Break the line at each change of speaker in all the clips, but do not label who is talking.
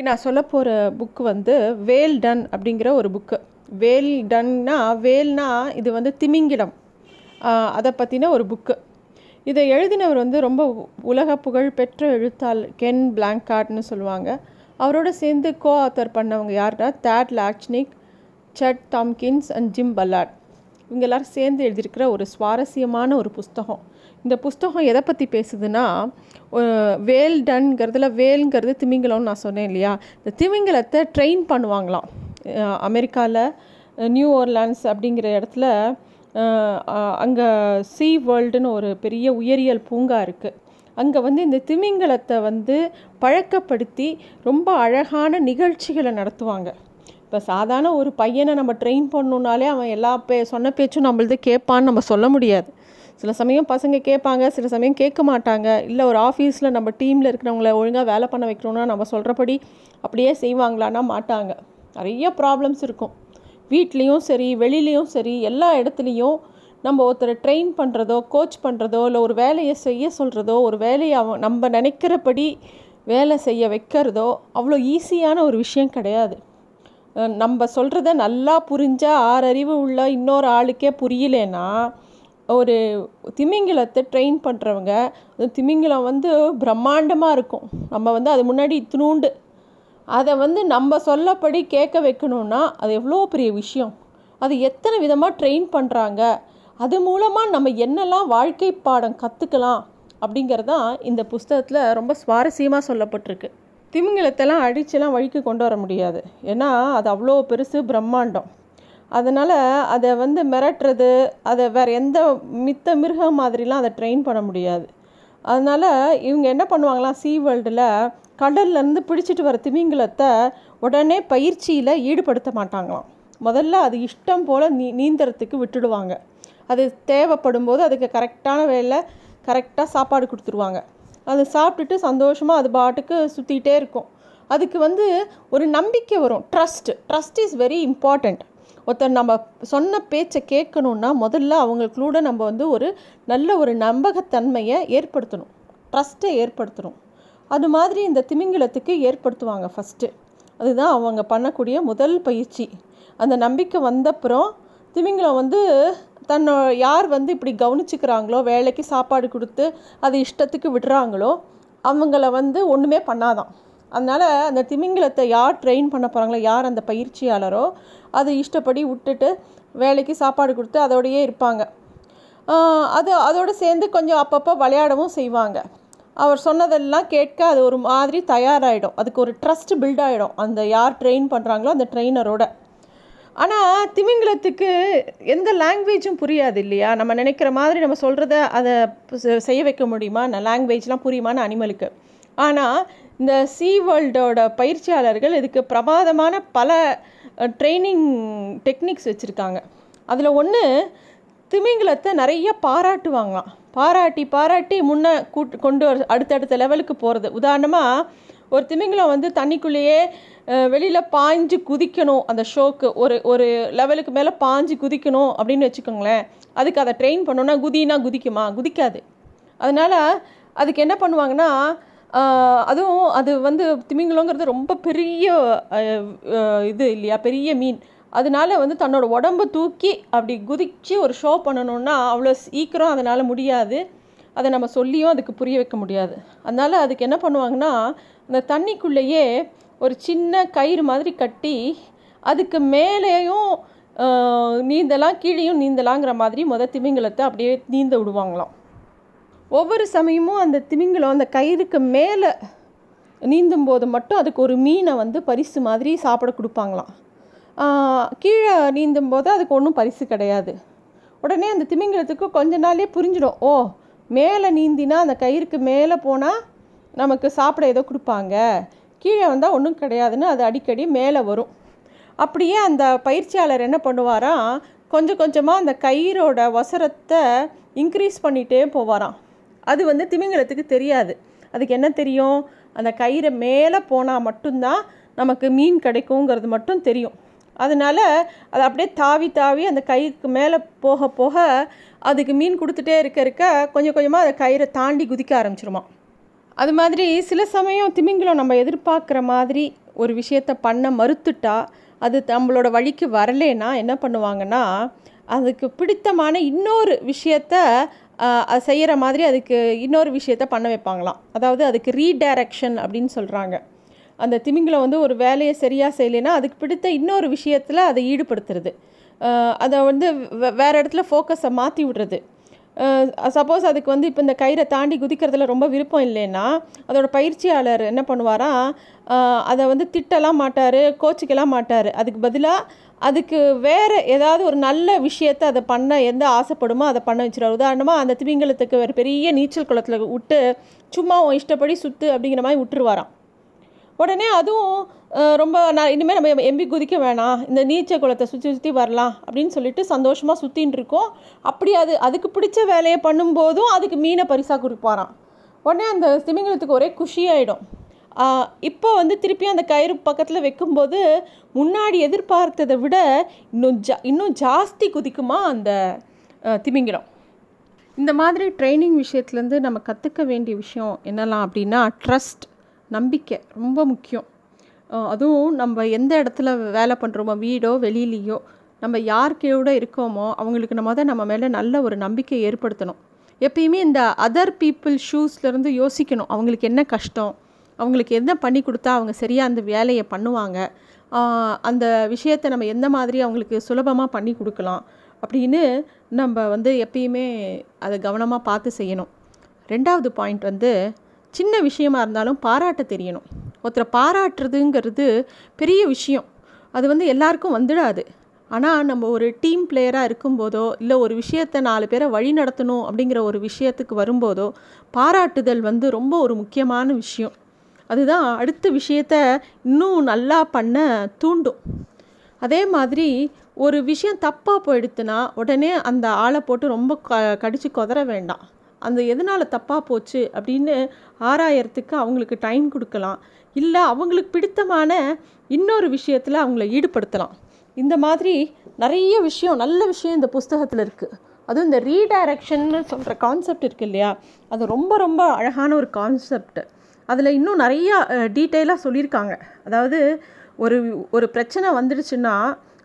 இன்றைக்கி நான் சொல்ல போகிற புக்கு வந்து வேல் டன் அப்படிங்கிற ஒரு புக்கு வேல் டன்னா வேல்னா இது வந்து திமிங்கிலம். அதை பற்றின ஒரு புக்கு இதை எழுதினவர் வந்து ரொம்ப உலக புகழ் பெற்ற எழுத்தாள் கென் பிளாங்கார்ட்னு சொல்லுவாங்க. அவரோட சேர்ந்து கோ ஆத்தர் பண்ணவங்க யாருன்னா தேட் லாக்ச்னிக் சட் தாம்கின்ஸ் அண்ட் ஜிம் பல்லாட் இவங்க எல்லாரும் சேர்ந்து எழுதியிருக்கிற ஒரு சுவாரஸ்யமான ஒரு புஸ்தகம். இந்த புஸ்தகம் எதை பற்றி பேசுதுன்னா வேல் டன்ங்கிறதுல வேல்ங்கிறது திமிங்கலம்னு நான் சொன்னேன் இல்லையா? இந்த திமிங்கலத்தை ட்ரெயின் பண்ணுவாங்களாம். அமெரிக்காவில் நியூ ஓர்லாண்ட்ஸ் அப்படிங்கிற இடத்துல அங்கே சீ வேர்ல்டுன்னு ஒரு பெரிய உயிரியல் பூங்கா இருக்குது அங்கே வந்து இந்த திமிங்கலத்தை வந்து பழக்கப்படுத்தி ரொம்ப அழகான நிகழ்ச்சிகளை நடத்துவாங்க. இப்போ சாதாரண ஒரு பையனை நம்ம ட்ரெயின் பண்ணணுன்னாலே அவன் எல்லா பே சொன்ன பேச்சும் நம்மளது கேட்பான்னு நம்ம சொல்ல முடியாது. சில சமயம் பசங்க கேட்பாங்க சில சமயம் கேட்க மாட்டாங்க. இல்லை ஒரு ஆஃபீஸில் நம்ம டீமில் இருக்கிறவங்கள ஒழுங்காக வேலை பண்ண வைக்கணும்னா நம்ம சொல்கிறபடி அப்படியே செய்வாங்களான்னா மாட்டாங்க. நிறைய ப்ராப்ளம்ஸ் இருக்கும். வீட்லேயும் சரி வெளிலேயும் சரி எல்லா இடத்துலையும் நம்ம ஒருத்தரை ட்ரெயின் பண்ணுறதோ கோச் பண்ணுறதோ இல்லை ஒரு வேலையை செய்ய சொல்கிறதோ ஒரு வேலையை அவன் நம்ம நினைக்கிறபடி வேலை செய்ய வைக்கிறதோ அவ்வளோ ஈஸியான ஒரு விஷயம் கிடையாது. நம்ம சொல்கிறத நல்லா புரிஞ்சால் ஆறறிவு உள்ள இன்னொரு ஆளுக்கே புரியலேன்னா ஒரு திமிங்கிலத்தை ட்ரெயின் பண்ணுறவங்க திமிங்கலம் வந்து பிரம்மாண்டமாக இருக்கும். நம்ம வந்து அது முன்னாடி இத்தினூண்டு அதை வந்து நம்ம சொல்லப்படி கேட்க வைக்கணும்னா அது எவ்வளோ பெரிய விஷயம். அது எத்தனை விதமாக ட்ரெயின் பண்ணுறாங்க அது மூலமாக நம்ம என்னெல்லாம் வாழ்க்கை பாடம் கற்றுக்கலாம் அப்படிங்கிறதான் இந்த புஸ்தகத்தில் ரொம்ப சுவாரஸ்யமாக சொல்லப்பட்டிருக்கு. திமிங்கலத்தெல்லாம் அடிச்செல்லாம் வழிக்கு கொண்டு வர முடியாது. ஏன்னா அது அவ்வளோ பெருசு பிரம்மாண்டம். அதனால் அதை வந்து மிரட்டுறது அதை வேறு எந்த மித்த மிருகம் மாதிரிலாம் அதை ட்ரெயின் பண்ண முடியாது. அதனால் இவங்க என்ன பண்ணுவாங்களாம் சீ வேர்ல்டில் கடல்லேருந்து பிடிச்சிட்டு வர திமிங்கலத்தை உடனே பயிற்சியில் ஈடுபடுத்த மாட்டாங்களாம். முதல்ல அது இஷ்டம் போல் நீ நீந்தறதுக்கு விட்டுடுவாங்க. அது தேவைப்படும் போது அதுக்கு கரெக்டான வேலை கரெக்டாக சாப்பாடு கொடுத்துருவாங்க. அது சாப்பிட்டுட்டு சந்தோஷமாக அது பாட்டுக்கு சுற்றிக்கிட்டே இருக்கும். அதுக்கு வந்து ஒரு நம்பிக்கை வரும். Trust trust is very important ஒருத்தர் நம்ம சொன்ன பேச்சை கேட்கணுன்னா முதல்ல அவங்களுக்குள்ள நம்ம வந்து ஒரு நல்ல ஒரு நம்பகத்தன்மையை ஏற்படுத்தணும். ட்ரஸ்ட்டை ஏற்படுத்தணும். அது மாதிரி இந்த திமிங்கலத்துக்கு ஏற்படுத்துவாங்க ஃபஸ்ட்டு அதுதான் அவங்க பண்ணக்கூடிய முதல் பயிற்சி. அந்த நம்பிக்கை வந்தப்புறம் திமிங்கலம் வந்து தன்னோ யார் வந்து இப்படி கவனிச்சுக்கிறாங்களோ வேலைக்கு சாப்பாடு கொடுத்து அது இஷ்டத்துக்கு விடுறாங்களோ அவங்கள வந்து ஒன்றுமே பண்ணாதான். அதனால் அந்த திமிங்கிலத்தை யார் ட்ரெயின் பண்ண போகிறாங்களோ யார் அந்த பயிற்சியாளரோ அது இஷ்டப்படி விட்டுட்டு வேலைக்கு சாப்பாடு கொடுத்து அதோடையே இருப்பாங்க. அது அதோடு சேர்ந்து கொஞ்சம் அப்பப்போ விளையாடவும் செய்வாங்க. அவர் சொன்னதெல்லாம் கேட்க அது ஒரு மாதிரி தயாராகிடும் அதுக்கு ஒரு ட்ரஸ்ட் பில்ட் ஆகிடும் அந்த யார் ட்ரெயின் பண்ணுறாங்களோ அந்த ட்ரெயினரோட ஆனால் திமிங்கலத்துக்கு எந்த லாங்குவேஜும் புரியாது இல்லையா? நம்ம நினைக்கிற மாதிரி நம்ம சொல்கிறத அதை செய்ய வைக்க முடியுமா? லாங்குவேஜ்லாம் புரியுமான்னு அனிமலுக்கு. ஆனால் இந்த சீ வேர்ல்டோட பயிற்சியாளர்கள் இதுக்கு பிரமாதமான பல ட்ரைனிங் டெக்னிக்ஸ் வச்சுருக்காங்க. அதில் ஒன்று திமிங்கலத்தை நிறைய பாராட்டுவாங்களாம். பாராட்டி பாராட்டி முன்னே கூட்டு கொண்டு வர அடுத்தடுத்த லெவலுக்கு போகிறது உதாரணமாக ஒரு திமிங்கலம் வந்து தண்ணிக்குள்ளேயே வெளியில் பாஞ்சு குதிக்கணும் அந்த ஷோக்கு. ஒரு ஒரு லெவலுக்கு மேலே பாஞ்சு குதிக்கணும் அப்படின்னு வச்சுக்கோங்களேன். அதுக்கு அதை ட்ரெயின் பண்ணோன்னா குதினா குதிக்குமா? குதிக்காது. அதனால் அதுக்கு என்ன பண்ணுவாங்கன்னா அதுவும் அது வந்து திமிங்கலங்கிறது ரொம்ப பெரிய இது இல்லையா? பெரிய மீன். அதனால வந்து தன்னோட உடம்ப தூக்கி அப்படி குதிச்சு ஒரு ஷோ பண்ணணுன்னா அவ்வளோ சீக்கிரம் அதனால் முடியாது. அதை நம்ம சொல்லியும் அதுக்கு புரிய வைக்க முடியாது. அதனால் அதுக்கு என்ன பண்ணுவாங்கன்னா அந்த தண்ணிக்குள்ளேயே ஒரு சின்ன கயிறு மாதிரி கட்டி அதுக்கு மேலேயும் நீந்தலாம் கீழேயும் நீந்தலாங்கிற மாதிரி மொதல் திமிங்கலத்தை அப்படியே நீந்த விடுவாங்களாம். ஒவ்வொரு சமயமும் அந்த திமிங்கலம் அந்த கயிறுக்கு மேலே நீந்தும் போது மட்டும் அதுக்கு ஒரு மீனை வந்து பரிசு மாதிரி சாப்பிட கொடுப்பாங்களாம். கீழே நீந்தும் போது அதுக்கு ஒன்றும் பரிசு கிடையாது. உடனே அந்த திமிங்கலத்துக்கு கொஞ்ச நாளே புரிஞ்சிடும். ஓ மேலே நீந்தினா அந்த கயிறுக்கு மேலே போனால் நமக்கு சாப்பிட ஏதோ கொடுப்பாங்க. கீழே வந்தால் ஒன்றும் கிடையாதுன்னு அது அடிக்கடி மேலே வரும். அப்படியே அந்த பயிற்சியாளர் என்ன பண்ணுவாராம் கொஞ்சம் கொஞ்சமாக அந்த கயிறோட வசரத்தை இன்க்ரீஸ் பண்ணிகிட்டே போவாராம். அது வந்து திமிங்கலத்துக்கு தெரியாது. அதுக்கு என்ன தெரியும்? அந்த கயிறை மேலே போனால் மட்டும்தான் நமக்கு மீன் கிடைக்குங்கிறது மட்டும் தெரியும். அதனால் அது அப்படியே தாவி தாவி அந்த கயிறுக்கு மேலே போக போக அதுக்கு மீன் கொடுத்துட்டே இருக்க இருக்க கொஞ்சம் கொஞ்சமாக அதை கயிறை தாண்டி குதிக்க ஆரம்பிச்சிருமா. அது மாதிரி சில சமயம் திமிங்கலம் நம்ம எதிர்பார்க்குற மாதிரி ஒரு விஷயத்த பண்ண மறுத்துட்டா அது நம்மளோட வழிக்கு வரலேன்னா என்ன பண்ணுவாங்கன்னா அதுக்கு பிடித்தமான இன்னொரு விஷயத்த செய்கிற மாதிரி அதுக்கு இன்னொரு விஷயத்த பண்ண வைப்பாங்களாம். அதாவது அதுக்கு ரீடைரக்ஷன் அப்படின்னு சொல்கிறாங்க அந்த திமிங்கிலம் வந்து ஒரு வேலையை சரியாக செய்யலைன்னா அதுக்கு பிடித்த இன்னொரு விஷயத்தில் அதை ஈடுபடுத்துறது. அதை வந்து வேறு இடத்துல ஃபோக்கஸை மாற்றி விடுறது. சப்போஸ் அதுக்கு வந்து இப்போ இந்த கயிறை தாண்டி குதிக்கிறதுல ரொம்ப விருப்பம் இல்லைன்னா அதோட பயிற்சியாளர் என்ன பண்ணுவாராம் அதை வந்து திட்டலாம் மாட்டார் கோச்சிக்கலாம் மாட்டார். அதுக்கு பதிலாக அதுக்கு வேறு ஏதாவது ஒரு நல்ல விஷயத்த அதை பண்ண எந்த ஆசைப்படுமோ அதை பண்ண வச்சுருவார். உதாரணமாக அந்த திமிங்கலத்துக்கு ஒரு பெரிய நீச்சல் குளத்தில் விட்டு சும்மா இஷ்டப்படி சுற்று அப்படிங்கிற மாதிரி விட்டுருவாராம். உடனே அதுவும் ரொம்ப நான் இனிமேல் நம்ம எம்பி குதிக்க வேணாம். இந்த நீச்சல் குளத்தை சுற்றி சுற்றி வரலாம் அப்படின்னு சொல்லிட்டு சந்தோஷமாக சுற்றின்னு இருக்கோம். அப்படி அது அதுக்கு பிடிச்ச வேலையை பண்ணும்போதும் அதுக்கு மீனை பரிசாக கொடுப்பாராம். உடனே அந்த திமிங்கலத்துக்கு ஒரே குஷியாயிடும் இப்போ வந்து திருப்பி அந்த கயிறு பக்கத்தில் வைக்கும்போது முன்னாடி எதிர்பார்த்ததை விட இன்னும் ஜா இன்னும் ஜாஸ்தி குதிக்குமா அந்த திமிங்கிடம் இந்த மாதிரி ட்ரைனிங் விஷயத்துலேருந்து நம்ம கற்றுக்க வேண்டிய விஷயம் என்னெல்லாம் அப்படின்னா ட்ரஸ்ட் நம்பிக்கை ரொம்ப முக்கியம். அதுவும் நம்ம எந்த இடத்துல வேலை பண்ணுறோமோ வீடோ வெளியிலையோ நம்ம யாருக்கையோட இருக்கோமோ அவங்களுக்கு நம்ம தான் நம்ம மேலே நல்ல ஒரு நம்பிக்கை ஏற்படுத்தணும். எப்பயுமே இந்த அதர் பீப்புள் ஷூஸ்லேருந்து யோசிக்கணும். அவங்களுக்கு என்ன கஷ்டம்? அவங்களுக்கு என்ன பண்ணி கொடுத்தா அவங்க சரியாக அந்த வேலையை பண்ணுவாங்க? அந்த விஷயத்தை நம்ம எந்த மாதிரி அவங்களுக்கு சுலபமாக பண்ணி கொடுக்கலாம்? அப்படின்னு நம்ம வந்து எப்பயுமே அதை கவனமாக பார்த்து செய்யணும். ரெண்டாவது பாயிண்ட் வந்து சின்ன விஷயமா இருந்தாலும் பாராட்ட தெரியணும். ஒருத்தரை பாராட்டுறதுங்கிறது பெரிய விஷயம். அது வந்து எல்லாருக்கும் வந்துடாது. ஆனால் நம்ம ஒரு டீம் பிளேயராக இருக்கும்போதோ இல்லை ஒரு விஷயத்தை நாலு பேரை வழி நடத்தணும் அப்படிங்கிற ஒரு விஷயத்துக்கு வரும்போதோ பாராட்டுதல் வந்து ரொம்ப ஒரு முக்கியமான விஷயம். அதுதான் அடுத்த விஷயத்த இன்னும் நல்லா பண்ண தூண்டும். அதே மாதிரி ஒரு விஷயம் தப்பாக போயிடுத்துன்னா உடனே அந்த ஆளை போட்டு ரொம்ப க கடித்து கொதற வேண்டாம். அந்த எதனால் தப்பாக போச்சு அப்படின்னு ஆராயறதுக்கு அவங்களுக்கு டைம் கொடுக்கலாம். இல்லை அவங்களுக்கு பிடித்தமான இன்னொரு விஷயத்தில் அவங்கள ஈடுபடுத்தலாம். இந்த மாதிரி நிறைய விஷயம் நல்ல விஷயம் இந்த புஸ்தகத்தில் இருக்குது அதுவும் இந்த ரீடைரக்ஷன்னு சொல்கிற கான்செப்ட் இருக்குது இல்லையா? அது ரொம்ப ரொம்ப அழகான ஒரு கான்செப்ட் அதில் இன்னும் நிறையா டீட்டெயிலாக சொல்லியிருக்காங்க. அதாவது ஒரு ஒரு பிரச்சனை வந்துடுச்சுன்னா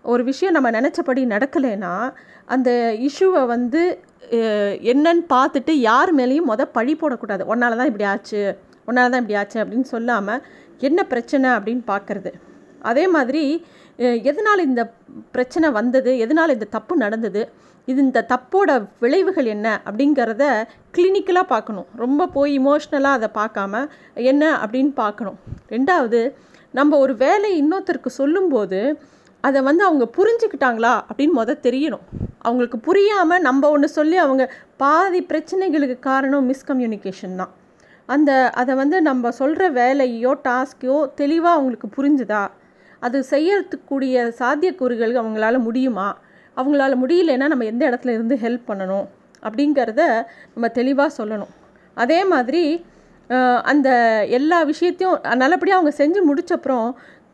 ஒரு விஷயம் நம்ம நினச்சபடி நடக்கலைன்னா அந்த இஷ்யூவை வந்து என்னன்னு பார்த்துட்டு யார் மேலேயும் மொதல் பழி போடக்கூடாது. ஒன்றால் தான் இப்படி ஆச்சு ஒன்றால் தான் இப்படி ஆச்சு அப்படின்னு சொல்லாமல் என்ன பிரச்சனை அப்படின்னு பார்க்குறது. அதே மாதிரி எதனால் இந்த பிரச்சனை வந்தது எதனால் இந்த தப்பு நடந்தது இது இந்த தப்போட விளைவுகள் என்ன அப்படிங்கிறத கிளினிக்கலாக பார்க்கணும். ரொம்ப போய் இமோஷ்னலாக அதை பார்க்காம என்ன அப்படின்னு பார்க்கணும். ரெண்டாவது நம்ம ஒரு வேலை இன்னொருத்தருக்கு சொல்லும்போது அதை வந்து அவங்க புரிஞ்சுக்கிட்டாங்களா அப்படின்னு முத தெரியணும். அவங்களுக்கு புரியாமல் நம்ம ஒன்று சொல்லி அவங்க பாதி பிரச்சனைகளுக்கு காரணம் மிஸ்கம்யூனிகேஷன் தான். அந்த அதை வந்து நம்ம சொல்கிற வேலையோ டாஸ்க்கையோ தெளிவாக அவங்களுக்கு புரிஞ்சுதா? அது செய்யறதுக்கூடிய சாத்தியக்கூறுகள் அவங்களால முடியுமா? அவங்களால முடியலன்னா நம்ம எந்த இடத்துல இருந்து ஹெல்ப் பண்ணணும் அப்படிங்கிறத நம்ம தெளிவாக சொல்லணும். அதே மாதிரி அந்த எல்லா விஷயத்தையும் நல்லபடியாக அவங்க செஞ்சு முடிச்சப்புறம்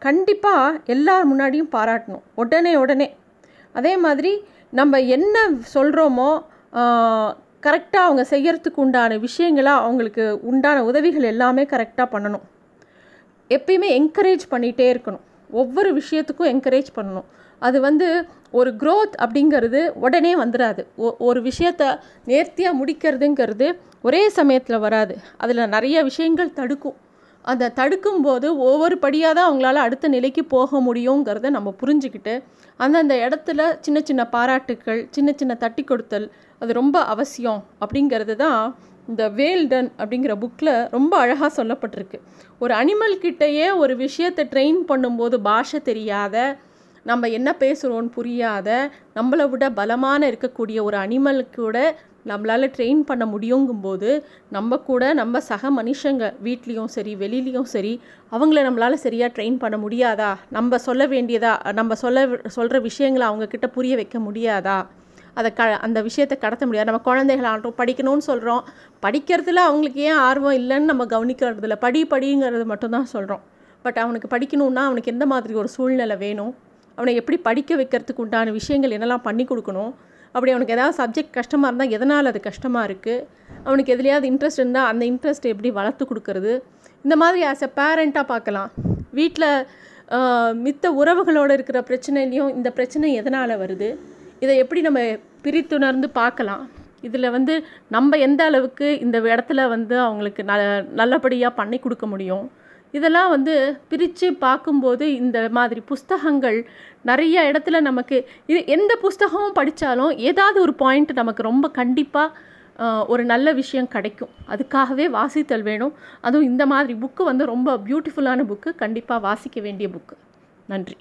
கண்டிப்பாக எல்லார் முன்னாடியும் பாராட்டணும். உடனே உடனே. அதே மாதிரி நம்ம என்ன சொல்கிறோமோ கரெக்டாக அவங்க செய்யறதுக்கு உண்டான விஷயங்களாக அவங்களுக்கு உண்டான உதவிகள் எல்லாமே கரெக்டாக பண்ணணும். எப்பயுமே என்கரேஜ் பண்ணிகிட்டே இருக்கணும். ஒவ்வொரு விஷயத்துக்கும் என்கரேஜ் பண்ணணும். அது வந்து ஒரு க்ரோத் அப்படிங்கிறது உடனே வந்துடாது ஒரு விஷயத்த நேர்த்தியாக முடிக்கிறதுங்கிறது ஒரே சமயத்தில் வராது. அதில் நிறைய விஷயங்கள் தடுக்கும். அதை தடுக்கும்போது ஒவ்வொரு படியாக தான் அவங்களால அடுத்த நிலைக்கு போக முடியுங்கிறத நம்ம புரிஞ்சுக்கிட்டு அந்தந்த இடத்துல சின்ன சின்ன பாராட்டுக்கள் சின்ன சின்ன தட்டி கொடுத்தல் அது ரொம்ப அவசியம் அப்படிங்கிறது தான் இந்த வேல்டன் அப்படிங்கிற புக்கில் ரொம்ப அழகாக சொல்லப்பட்டிருக்கு. ஒரு அனிமல் கிட்டேயே ஒரு விஷயத்தை ட்ரெயின் பண்ணும்போது பாஷை தெரியாத நம்ம என்ன பேசுகிறோன்னு புரியாத நம்மளை விட பலமான இருக்கக்கூடிய ஒரு அனிமல் கூட நம்மளால் ட்ரெயின் பண்ண முடியுங்கும்போது நம்ம கூட நம்ம சக மனுஷங்க வீட்லேயும் சரி வெளிலேயும் சரி அவங்கள நம்மளால் சரியாக ட்ரெயின் பண்ண முடியாதா? நம்ம சொல்ல வேண்டியதா நம்ம சொல்ல சொல்கிற விஷயங்களை அவங்கக்கிட்ட புரிய வைக்க முடியாதா? அதை க அந்த விஷயத்தை கடத்த முடியாது. நம்ம குழந்தைகளாகட்டும் படிக்கணும்னு சொல்கிறோம் படிக்கிறதுல அவங்களுக்கு ஏன் ஆர்வம் இல்லைன்னு நம்ம கவனிக்கிறதில்ல. படி படிங்கிறது மட்டும்தான் சொல்கிறோம் பட் அவனுக்கு படிக்கணுன்னா அவனுக்கு எந்த மாதிரி ஒரு சூழ்நிலை வேணும்? அவனை எப்படி படிக்க வைக்கிறதுக்கு உண்டான விஷயங்கள் என்னெல்லாம் பண்ணி கொடுக்கணும்? அப்படி அவனுக்கு ஏதாவது சப்ஜெக்ட் கஷ்டமாக இருந்தால் எதனால் அது கஷ்டமாக இருக்குது அவனுக்கு எதுலையாவது இன்ட்ரெஸ்ட் இருந்தால் அந்த இன்ட்ரெஸ்ட் எப்படி வளர்த்து கொடுக்கறது? இந்த மாதிரி ஆஸ் எ பேரண்ட்டாக பார்க்கலாம். வீட்டில் மித்த உறவுகளோடு இருக்கிற பிரச்சனையிலையும் இந்த பிரச்சனை எதனால் வருது? இதை எப்படி நம்ம பிரித்துணர்ந்து பார்க்கலாம். இதில் வந்து நம்ம எந்த அளவுக்கு இந்த இடத்துல வந்து அவங்களுக்கு ந நல்லபடியாக பண்ணி கொடுக்க முடியும்? இதெல்லாம் வந்து பிரித்து பார்க்கும்போது இந்த மாதிரி புஸ்தகங்கள் நிறைய இடத்துல நமக்கு இது எந்த புஸ்தகமும் படித்தாலும் ஏதாவது ஒரு பாயிண்ட் நமக்கு ரொம்ப கண்டிப்பாக ஒரு நல்ல விஷயம் கிடைக்கும். அதுக்காகவே வாசித்தல் வேணும். அதுவும் இந்த மாதிரி புக்கு வந்து ரொம்ப பியூட்டிஃபுல்லான புக்கு கண்டிப்பாக வாசிக்க வேண்டிய புக்கு நன்றி.